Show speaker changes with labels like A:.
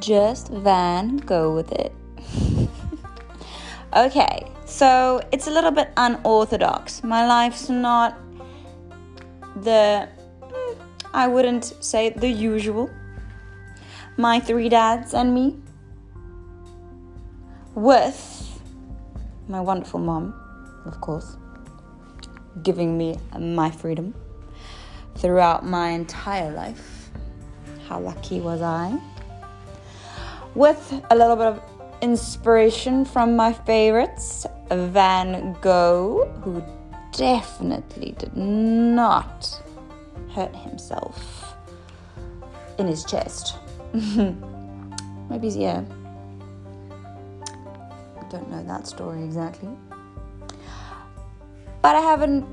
A: just Van Gogh with it. okay, so it's a little bit unorthodox. My life's not the, hmm, I wouldn't say the usual. My three dads and me, with my wonderful mom, of course, giving me my freedom throughout my entire life. How lucky was I? With a little bit of inspiration from my favorites, Van Gogh, who definitely did not hurt himself in his chest. Maybe, yeah. I don't know that story exactly. But I haven't